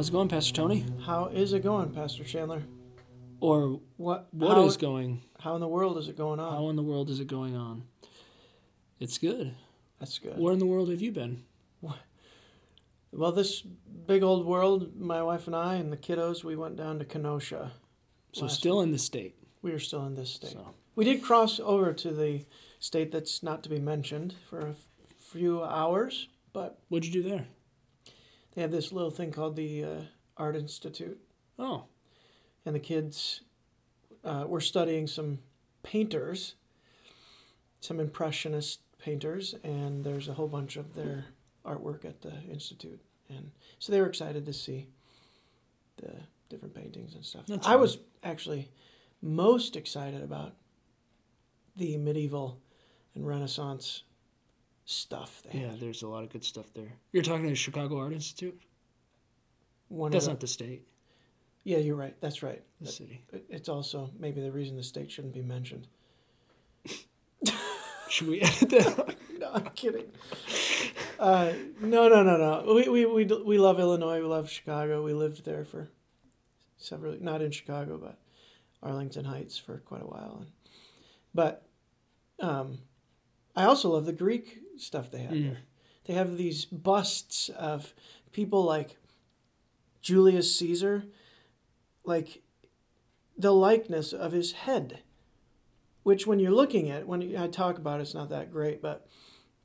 How's it going, Pastor Tony? How is it going, Pastor Chandler? Or What what how, is going? how in the world is it going on? How in the world is it going on? It's good. That's good. Where in the world have you been? Well, this big old world, my wife and I and the kiddos, we went down to Kenosha. So still in the state. We are still in this state. So We did cross over to the state that's not to be mentioned for a few hours, but what'd you do there? They have this little thing called the uh, Art Institute, Oh, and the kids uh, were studying some painters, some impressionist painters, and there's a whole bunch of their artwork at the institute, and so they were excited to see the different paintings and stuff. That's I was actually most excited about the medieval and Renaissance stuff. They yeah. had. There's a lot of good stuff there. You're talking to the Chicago Art Institute. One That's of the, not the state. yeah, you're right. That's right. The city. It's also maybe the reason the state shouldn't be mentioned. Should we edit that? No, I'm kidding. Uh, no, no, no, no. We, we, we, we love Illinois. We love Chicago. We lived there for several, not in Chicago, but Arlington Heights for quite a while. And, but um, I also love the Greek stuff they have Mm. there. They have these busts of people like Julius Caesar, like the likeness of his head, which when you're looking at, it, when I talk about it, it's not that great, but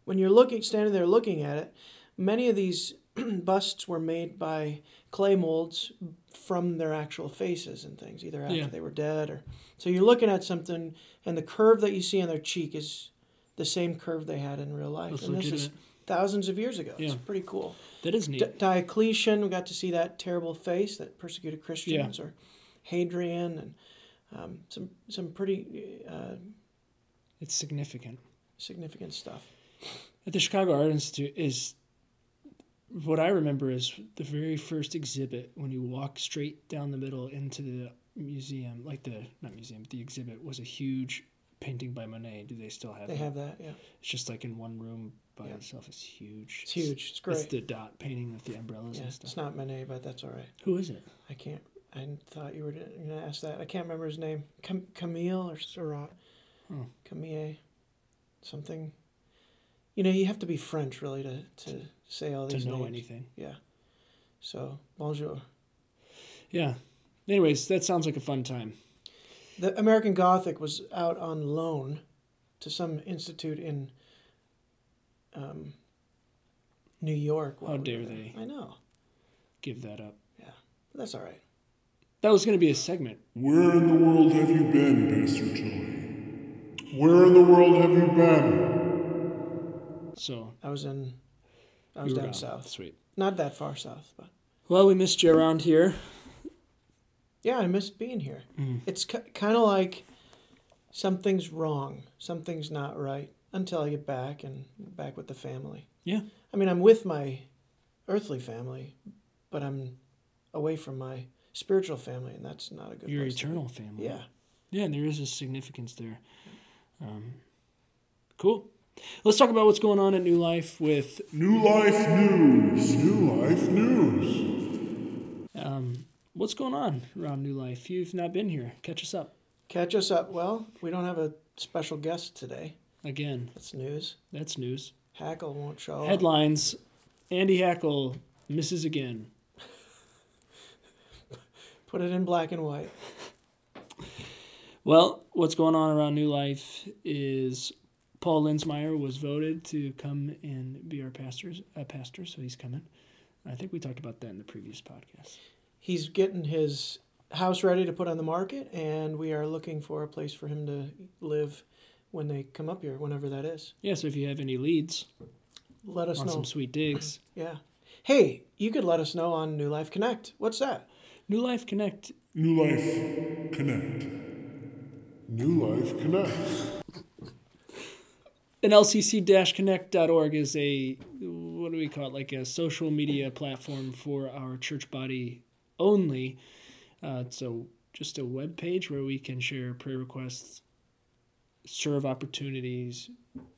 when you're looking, standing there looking at it, many of these busts were made by clay molds from their actual faces and things, either after Yeah. they were dead or. So you're looking at something, and the curve that you see on their cheek is the same curve they had in real life, That's and this is thousands of years ago. It's pretty cool. That is neat. D- Diocletian, we got to see that terrible face that persecuted Christians, or Hadrian, and um, some some pretty uh, it's significant. significant stuff. At the Chicago Art Institute is what I remember is the very first exhibit when you walk straight down the middle into the museum, like the not museum, but the exhibit was a huge painting by Monet. Do they still have They it? have that, yeah. It's just like in one room by Yeah. itself. It's huge. It's huge. It's great. It's the dot painting with the umbrellas yeah, and stuff. it's not Monet, but that's all right. Who is it? I can't. I thought you were going to ask that. I can't remember his name. Cam- Camille or Seurat. Oh. Camille. Something. You know, you have to be French really to, to say all these. Things. To know names. anything. Yeah. So bonjour. Yeah. Anyways, that sounds like a fun time. The American Gothic was out on loan to some institute in um, New York. How dare were there. they. I know. Give that up. But that's all right. That was going to be a segment. Where in the world have you been, Pastor Joey? Where in the world have you been? So I was in. I was down gone. south. Sweet. Not that far south, but Well, we missed you around here. Yeah, I missed being here. Mm. It's k- kind of like something's wrong, something's not right until I get back and back with the family. Yeah. I mean, I'm with my earthly family, but I'm away from my spiritual family, and that's not a good. Your place to be. eternal family. Yeah. Yeah, and there is a significance there. Um, cool. Let's talk about what's going on at New Life with New Life News. New Life News. What's going on around New Life. If you've not been here, catch us up Catch us up. Well, we don't have a special guest today. again. That's news. That's news. Hackle won't show up. Headlines: Andy Hackle misses again. Put it in black and white. Well, what's going on around New Life is Paul Linsmeyer was voted to come and be our pastors, uh, pastor, so he's coming. I think we talked about that in the previous podcast. He's getting his house ready to put on the market, and we are looking for a place for him to live when they come up here, whenever that is. Yeah, so if you have any leads Let us on know. some sweet digs, Yeah. Hey, you could let us know on New Life Connect. What's that? New Life Connect. New Life Connect. New Life Connect. And lcc-connect.org is a what do we call it? Like a social media platform for our church body only. Uh, so just a web page where we can share prayer requests, serve opportunities,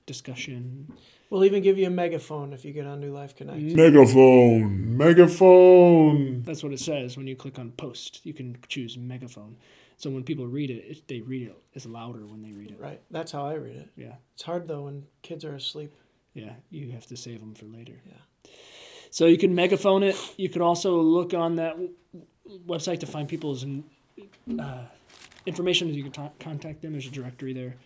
discussion. We'll even give you a megaphone if you get on New Life Connect. Megaphone. Megaphone. That's what it says when you click on post. You can choose megaphone. So when people read it, it they read it it's louder when they read it. Right. That's how I read it. Yeah, It's hard though when kids are asleep. yeah. You have to save them for later. Yeah. So you can megaphone it. You could also look on that w- website to find people's uh, information. You can ta- contact them. There's a directory there.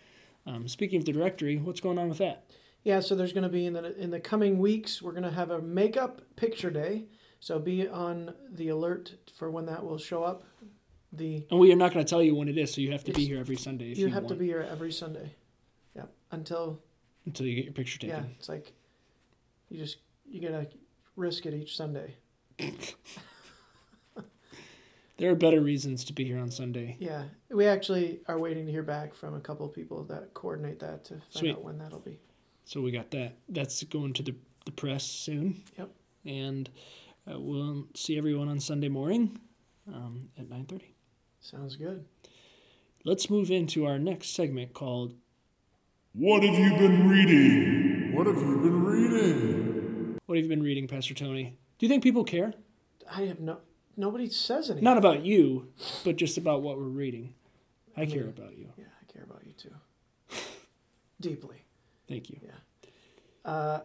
Um, speaking of the directory, what's going on with that? Yeah, so there's going to be in the in the coming weeks, we're going to have a makeup picture day. So be on the alert for when that will show up. The And we are not going to tell you when it is, so you have to be here every Sunday if you you, have to be here every Sunday. Yeah, until until you get your picture taken. yeah, it's like you just you gotta risk it each Sunday. There are better reasons to be here on Sunday. Yeah, we actually are waiting to hear back from a couple of people that coordinate that to find Sweet. out when that'll be. So we got that. That's going to the, the press soon. Yep. And uh, we'll see everyone on Sunday morning um, at 9.30. Sounds good. Let's move into our next segment called What have you been reading? What have you been reading? What Have You Been Reading, Pastor Tony? Do you think people care? I have no nobody says anything. Not about you, but just about what we're reading. I care about you. Yeah, I care about you too. Deeply. Thank you. Uh,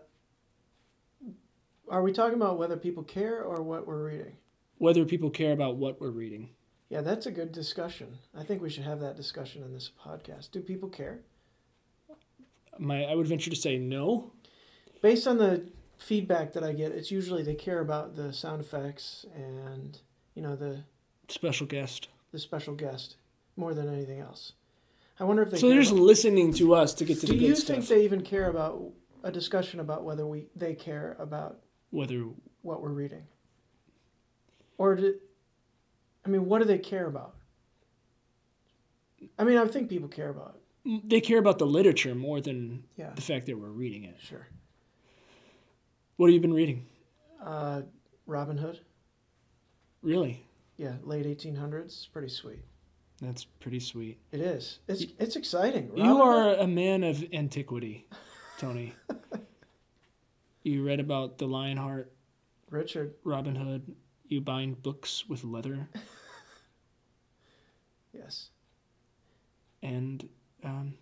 are we talking about whether people care or what we're reading? Whether people care about what we're reading. Yeah, that's a good discussion. I think we should have that discussion in this podcast. Do people care? My, I would venture to say no. Based on the feedback that I get, it's usually they care about the sound effects and you know the Special guest. the special guest more than anything else. I wonder if they. So they're just about- listening to us to get to do the good you think they even care about a discussion about whether we they care about Whether what we're reading, or do, I mean, what do they care about? I mean, I think people care about it. they care about the literature more than Yeah, the fact that we're reading it. sure. What have you been reading? Uh, Robin Hood. Really? Yeah, late 1800s. Pretty sweet. That's pretty sweet. It is. It's it's exciting. You are Hood- a man of antiquity, Tony. you read about the Lionheart, Richard. Robin Hood. You bind books with leather, Yes. and um,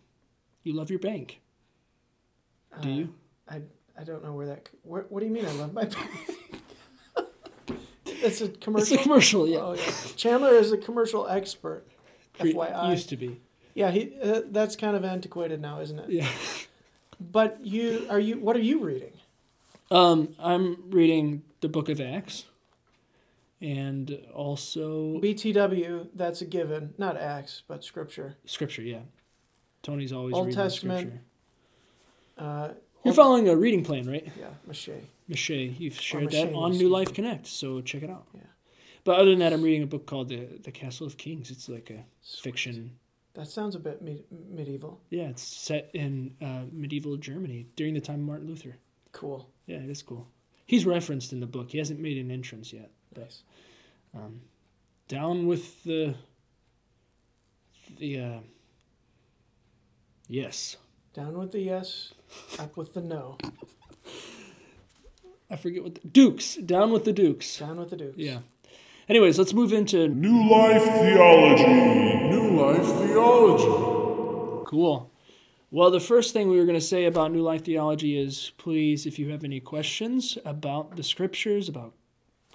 you love your bank. Do Uh, you? I I don't know where that. Where, what do you mean? I love my. It's a commercial. It's commercial. a commercial, yeah. Oh yeah. Chandler is a commercial expert. Pre- FYI. Used to be. Yeah, he. Uh, that's kind of antiquated now, isn't it? Yeah. But you are you. What are you reading? Um, I'm reading the Book of Acts, and also BTW. That's a given. Not Acts, but Scripture. Scripture. Yeah, Tony's always Old reading Testament. Scripture. Uh, You're following a reading plan, right? yeah, M'Cheyne. M'Cheyne, you've shared that on New. Life Connect, so check it out. Yeah. But other than that, I'm reading a book called The The Castle of Kings. It's like a fiction. That sounds a bit me- medieval. Yeah, it's set in uh, medieval Germany during the time of Martin Luther. Cool. Yeah, it is cool. He's referenced in the book. He hasn't made an entrance yet. Nice. Um, down with the the uh, yes. Down with the yes, up with the no. I forget what the, Dukes. Down with the Dukes. Down with the dukes. Yeah. Anyways, let's move into New Life Theology. New Life Theology. Cool. Well, the first thing we were going to say about New Life Theology is please, if you have any questions about the scriptures, about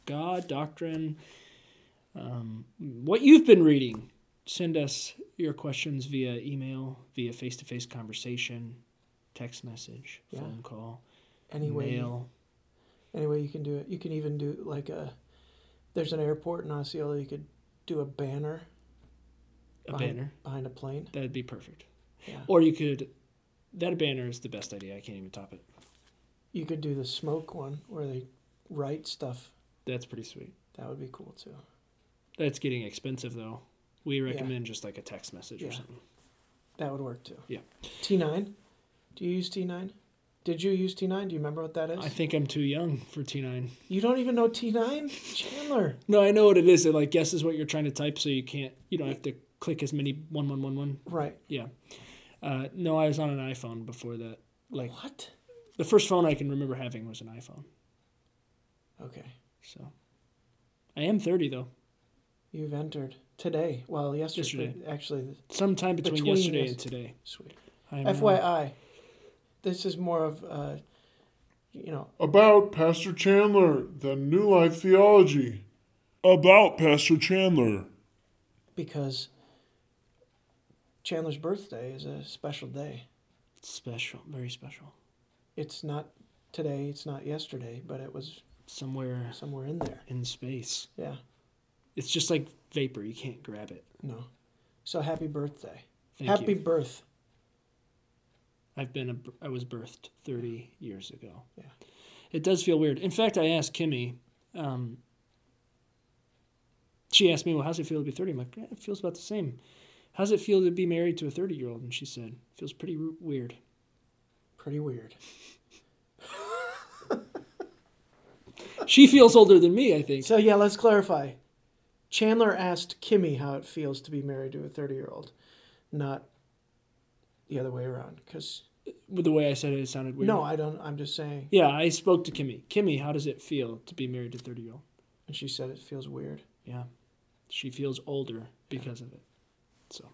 God, doctrine, um, what you've been reading, send us your questions via email, via face to face conversation, text message, Yeah. phone call, Anyway, mail. anyway, you can do it. You can even do like a. There's an airport in Osceola. You could do a banner A behind, banner. behind a plane. That'd be perfect. Yeah. Or you could. That banner is the best idea. I can't even top it. You could do the smoke one where they write stuff. That's pretty sweet. That would be cool too. That's getting expensive though. We recommend just like a text message or Yeah. something. That would work too. Yeah. T9. Do you use T9? Did you use T9? Do you remember what that is? I think I'm too young for T9. you don't even know T9? Chandler. No, I know what it is. It like guesses what you're trying to type, so you can't. You don't have to click as many one one one one. Right. Yeah. Uh, no, I was on an iPhone before that. Like What? the first phone I can remember having was an iPhone. Okay. So I am 30 though. You've entered today. Well, yesterday. Yesterday. Actually, Sometime between, Between yesterday yes- and today. sweet. I am, uh, FYI, this is more of, uh, you know, About Pastor Chandler, the New Life Theology. About Pastor Chandler. because Chandler's birthday is a special day. special, very special. It's not today, it's not yesterday, but it was Somewhere somewhere in there. in space. Yeah. It's just like vapor. You can't grab it. No. So happy birthday. Thank happy you. birth. I've been a, I was birthed 30 years ago. Yeah. It does feel weird. In fact, I asked Kimmy. Um, she asked me, "Well, how's it feel to be 30?" I'm like, "Eh, "It feels about the same." How's it feel to be married to a 30 year old? And she said, "Feels pretty r- weird." Pretty weird. She feels older than me, I think. So yeah, let's clarify. Chandler asked Kimmy how it feels to be married to a 30-year-old, not the other way around cuz With the way I said it, it sounded weird. no, I don't I'm just saying Yeah, I spoke to Kimmy. Kimmy, how does it feel to be married to a 30 year old? and she said it feels weird. Yeah. She feels older because of it. So,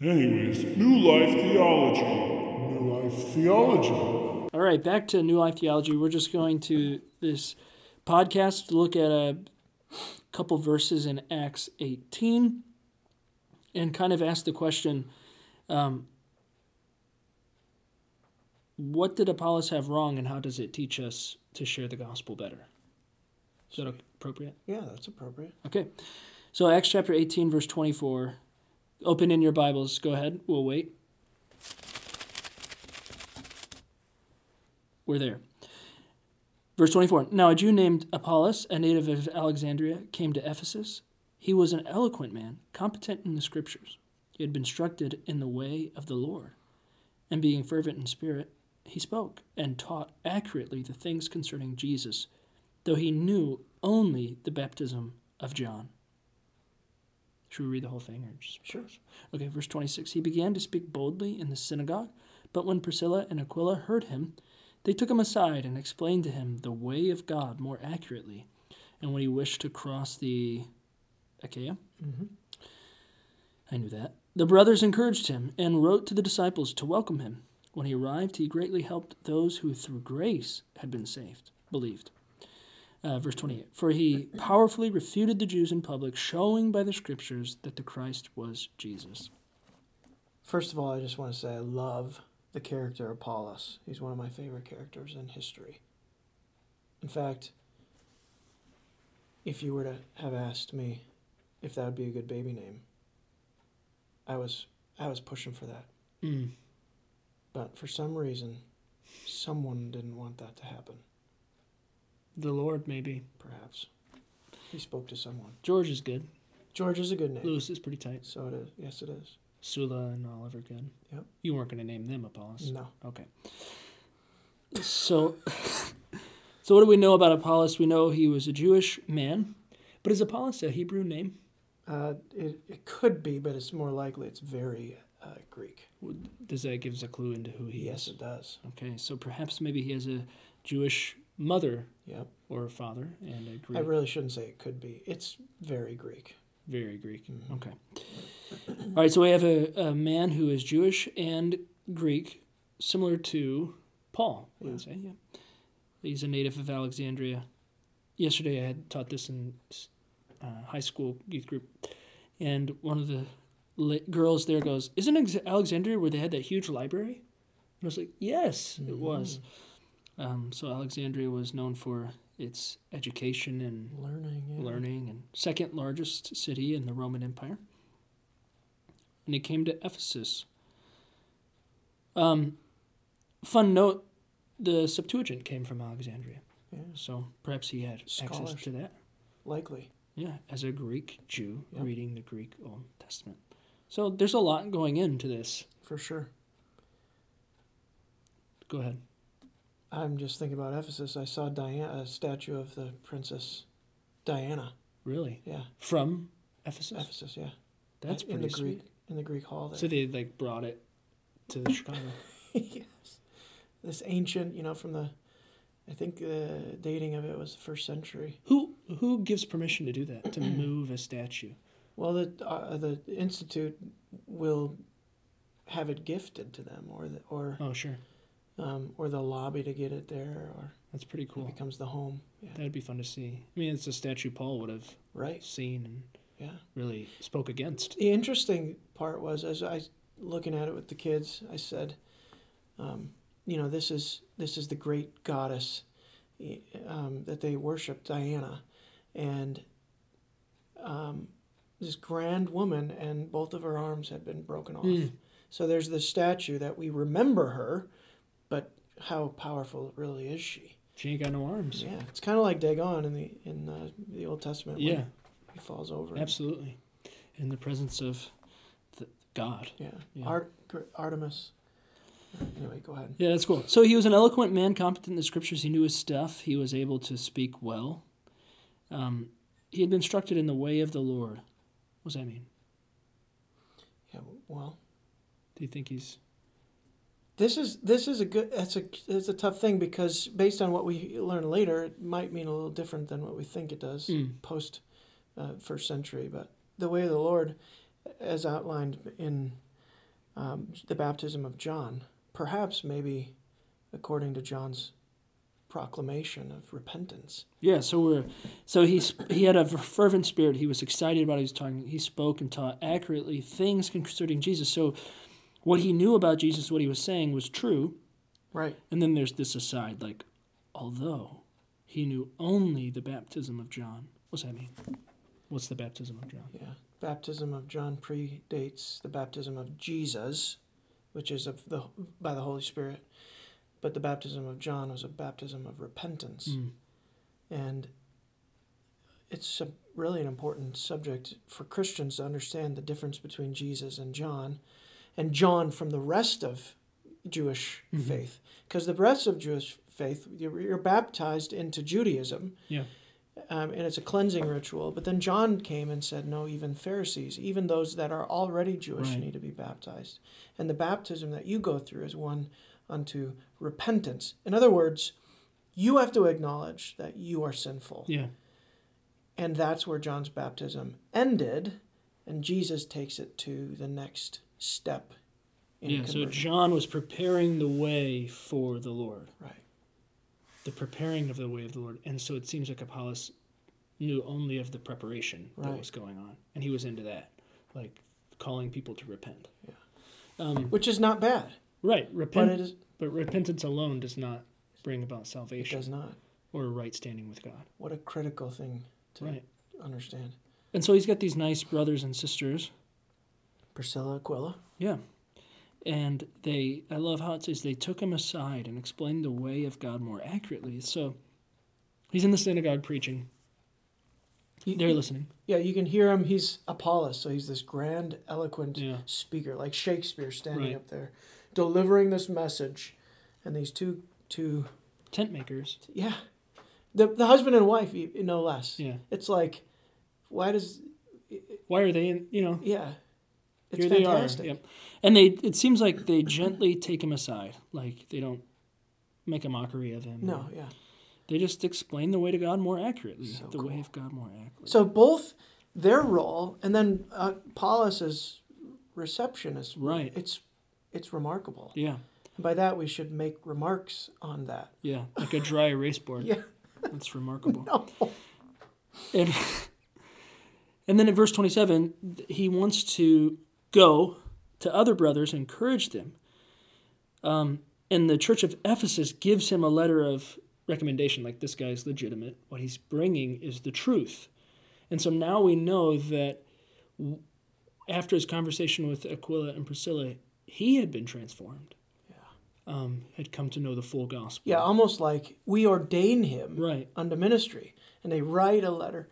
Anyways, New Life Theology. New Life Theology. all right, back to New Life Theology. We're just going to this podcast to look at a couple verses in Acts 18 and kind of ask the question um, what did Apollos have wrong and how does it teach us to share the gospel better? Is that appropriate? Yeah, that's appropriate. Okay. So Acts chapter 18 verse 24. Open in your Bibles. Go ahead. We'll wait. We're there. Verse 24. Now a Jew named Apollos, a native of Alexandria, came to Ephesus. He was an eloquent man, competent in the scriptures. He had been instructed in the way of the Lord. And being fervent in spirit, he spoke and taught accurately the things concerning Jesus, though he knew only the baptism of John. Should we read the whole thing or just Sure. Okay, verse 26. He began to speak boldly in the synagogue, but when Priscilla and Aquila heard him, they took him aside and explained to him the way of God more accurately. And when he wished to cross the Achaia, Mm-hmm. I knew that. The brothers encouraged him and wrote to the disciples to welcome him. When he arrived, he greatly helped those who through grace had been saved, believed. Uh, verse 28 For he powerfully refuted the Jews in public, showing by the scriptures that the Christ was Jesus. First of all, I just want to say I love the character Apollos. He's one of my favorite characters in history. In fact, if you were to have asked me if that would be a good baby name, I was I was pushing for that. Mm. But for some reason, someone didn't want that to happen. The Lord, maybe. Perhaps he spoke to someone. George is good. George is a good name. Lewis is pretty tight. So it is. Yes, it is. Sula and Oliver, good. Yep. You weren't going to name them Apollos. No. Okay. So, so what do we know about Apollos? We know he was a Jewish man, but is Apollos a Hebrew name? Uh, it, it could be, but it's more likely it's very uh, Greek. Does that give us a clue into who he Yes, is? it does. Okay, so perhaps maybe he has a Jewish mother Yep. or a father and a Greek, I really shouldn't say it could be. It's very Greek. very Greek. Mhm. Okay. All right, so we have a, a man who is Jewish and Greek, similar to Paul, we would say. Yeah. He's a native of Alexandria. Yesterday I had taught this in uh, high school youth group, and one of the li- girls there goes, Isn't Ex- Alexandria where they had that huge library? And I was like, Yes, it was. Um, so Alexandria was known for its education and Learning. Yeah. learning and second largest city in the Roman Empire. And he came to Ephesus. Um, fun note the Septuagint came from Alexandria. Yeah. So perhaps he had access to that. Likely. Yeah, as a Greek Jew reading the Greek Old Testament. So there's a lot going into this. For sure. Go ahead. I'm just thinking about Ephesus. I saw Diana, a statue of the princess Diana. Really? Yeah. From Ephesus? Ephesus. Yeah. That's in pretty the Greek. In the Greek hall. So they like brought it to Chicago. yes. This ancient, you know, from the, I think the dating of it was the first century. Who who gives permission to do that? To move a statue? Well, the uh, the institute will have it gifted to them, or the, or Oh, sure. um, or they'll lobby to get it there, or That's pretty cool. it becomes the home. Yeah. That'd be fun to see. I mean, it's a statue Paul would have Right. seen and Yeah. really spoke against. The interesting part was as I looking at it with the kids, I said, um, you know, this is this is the great goddess um, that they worship, Diana, and um, this grand woman, and both of her arms had been broken off. Mm. So there's this statue that we remember her, but how powerful really is she? She ain't got no arms. Yeah, it's kind of like Dagon in the in uh, the Old Testament. Yeah, he falls over. absolutely. In the presence of the God. Yeah, Yeah. Art, Artemis. Anyway, go ahead. Yeah, that's cool. So he was an eloquent man, competent in the scriptures. He knew his stuff. He was able to speak well. Um, he had been instructed in the way of the Lord. What does that mean? Yeah, well, Do you think he's this is this is a good. That's a it's a tough thing because based on what we learn later, it might mean a little different than what we think it does Mm. post uh, first century. But the way of the Lord, as outlined in um, the baptism of John, perhaps maybe according to John's proclamation of repentance. Yeah, so we're so he's he had a fervent spirit. He was excited about what he was talking. He spoke and taught accurately things concerning Jesus. So what he knew about Jesus, what he was saying was true. Right. And then there's this aside, like, although he knew only the baptism of John. What's that mean? What's the baptism of John? Yeah. Baptism of John predates the baptism of Jesus, which is of the by the Holy Spirit. But the baptism of John was a baptism of repentance. Mm. And it's a, really an important subject for Christians to understand the difference between Jesus and John, and John from the rest of Jewish Mhm. faith. Because the rest of Jewish faith, you're, you're baptized into Judaism, Yeah. Um, and it's a cleansing ritual. But then John came and said, no, even Pharisees, even those that are already Jewish, Right. need to be baptized. And the baptism that you go through is one unto repentance. In other words, you have to acknowledge that you are sinful. Yeah. And that's where John's baptism ended, and Jesus takes it to the next step in Yeah. So. John was preparing the way for the Lord. right. The preparing of the way of the Lord. And so it seems like Apollos knew only of the preparation that was going on. And he was into that. Like calling people to repent. Yeah. Um, Which is not bad, right. but Repent is But repentance alone does not bring about it salvation does not. or right standing with God. What a critical thing to Right. understand. And so he's got these nice brothers and sisters. Priscilla Aquila. Yeah. And they, I love how it says they took him aside and explained the way of God more accurately. So he's in the synagogue preaching. You- They're listening. Yeah, you can hear him. He's Apollos, so he's this grand, eloquent Yeah. speaker, like Shakespeare standing Right. up there, delivering this message, and these two, two, Tent makers. yeah, the the husband and wife, no less. Yeah. It's like, why does, Why are they in, you know, yeah, it's here fantastic. they are. Yep. And they, it seems like they gently take him aside. Like they don't make a mockery of him. No, yeah. They just explain the way to God more accurately. So the way of God more accurately. So both their role and then uh, Apollos' reception is Right. It's it's remarkable. Yeah. And by that we should make remarks on that. Yeah. Like a dry erase board. Yeah. That's remarkable. No. And, and then in verse 27, he wants to go to other brothers and encourage them. Um, and the church of Ephesus gives him a letter of recommendation, like this guy's legitimate. What he's bringing is the truth. And so now we know that w- after his conversation with Aquila and Priscilla, he had been transformed. Yeah. Um, had come to know the full gospel. Yeah, almost like we ordain him Right. unto ministry, and they write a letter,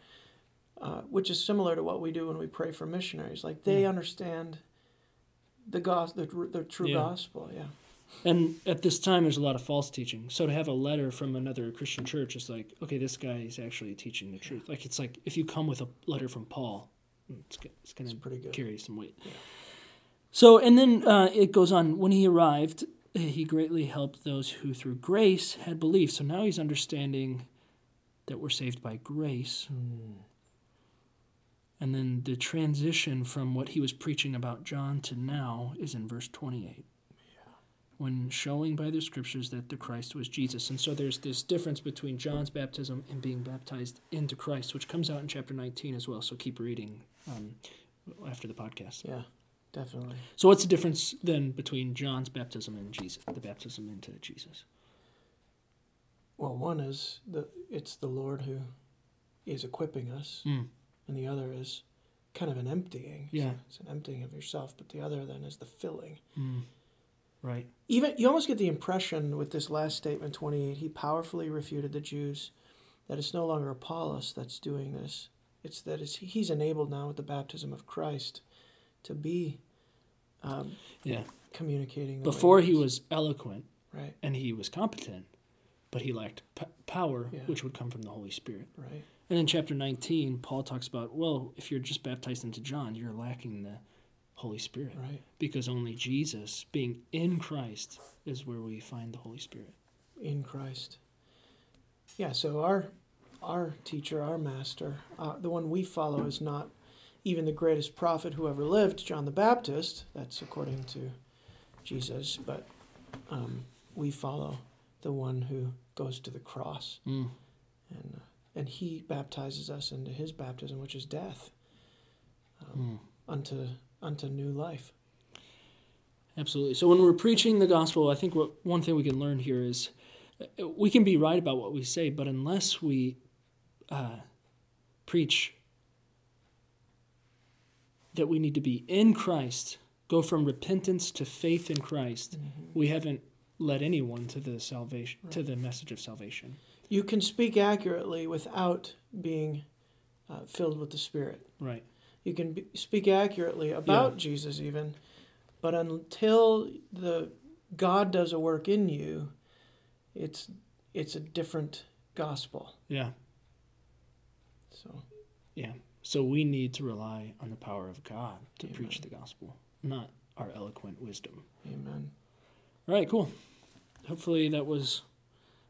uh, which is similar to what we do when we pray for missionaries. Like they understand the gospel, the, the true Yeah. gospel. Yeah. And at this time, there's a lot of false teaching. So to have a letter from another Christian church is like, okay, this guy is actually teaching the truth. Like it's like if you come with a letter from Paul, it's, it's going It's pretty to good. carry some weight. So, and then uh, it goes on. When he arrived, he greatly helped those who through grace had believed. So now he's understanding that we're saved by grace. And then the transition from what he was preaching about John to now is in verse 28. When showing by the scriptures that the Christ was Jesus. And so there's this difference between John's baptism and being baptized into Christ, which comes out in chapter 19 as well. So keep reading um, after the podcast. Yeah, definitely. So what's the difference then between John's baptism and Jesus, the baptism into Jesus? Well, one is the it's the Lord who is equipping us, Mm. And the other is kind of an emptying. Yeah. it's an emptying of yourself, but the other then is the filling. Mm. Right. Even you almost get the impression with this last statement, twenty eight, he powerfully refuted the Jews that it's no longer Apollos that's doing this. It's that it's, he's enabled now with the baptism of Christ to be um, Yeah. communicating. Before he was eloquent right, and he was competent, but he lacked p- power, Yeah. which would come from the Holy Spirit. right, And in chapter 19, Paul talks about, well, if you're just baptized into John, you're lacking the Holy Spirit. right. Because only Jesus, being in Christ, is where we find the Holy Spirit. in Christ. Yeah, so our our teacher, our master, uh, the one we follow is not even the greatest prophet who ever lived, John the Baptist. That's according to Jesus, but um, we follow the one who goes to the cross, Mm. and uh, and he baptizes us into his baptism, which is death, um, Mm. unto unto new life. Absolutely. So when we're preaching the gospel, I think what one thing we can learn here is we can be right about what we say, but unless we uh, preach that we need to be in Christ, go from repentance to faith in Christ, we haven't led anyone to the salvation to the message of salvation. You can speak accurately without being uh, filled with the Spirit. Right. You can be, speak accurately about Jesus, even, but until the God does a work in you, it's it's a different gospel. Yeah. So Yeah. So we need to rely on the power of God to Amen. preach the gospel, not our eloquent wisdom. Amen. All right, cool. Hopefully that was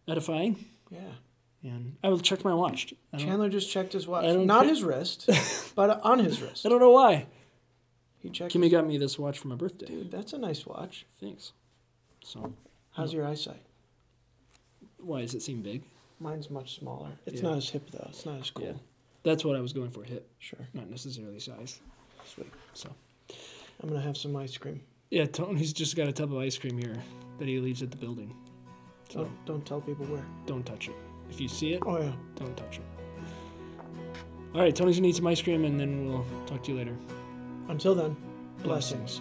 edifying. Yeah. And I will check my watch. Chandler just checked his watch, ca- his wrist, but on his wrist. I don't know why. He checked. Kimmy got me this watch for my birthday. Dude, that's a nice watch. Thanks. So How's your eyesight? why does it seem big? Mine's much smaller. It's Yeah. not as hip though. It's not as cool. Yeah. That's what I was going for. Hip, Sure. not necessarily size. Sweet. So I'm gonna have some ice cream. yeah, Tony's just got a tub of ice cream here that he leaves at the building. So Don't, don't tell people where. don't touch it. If you see it, Oh yeah. don't touch it. All right, Tony's gonna eat some ice cream, and then we'll talk to you later. Until then, blessings. Blessings.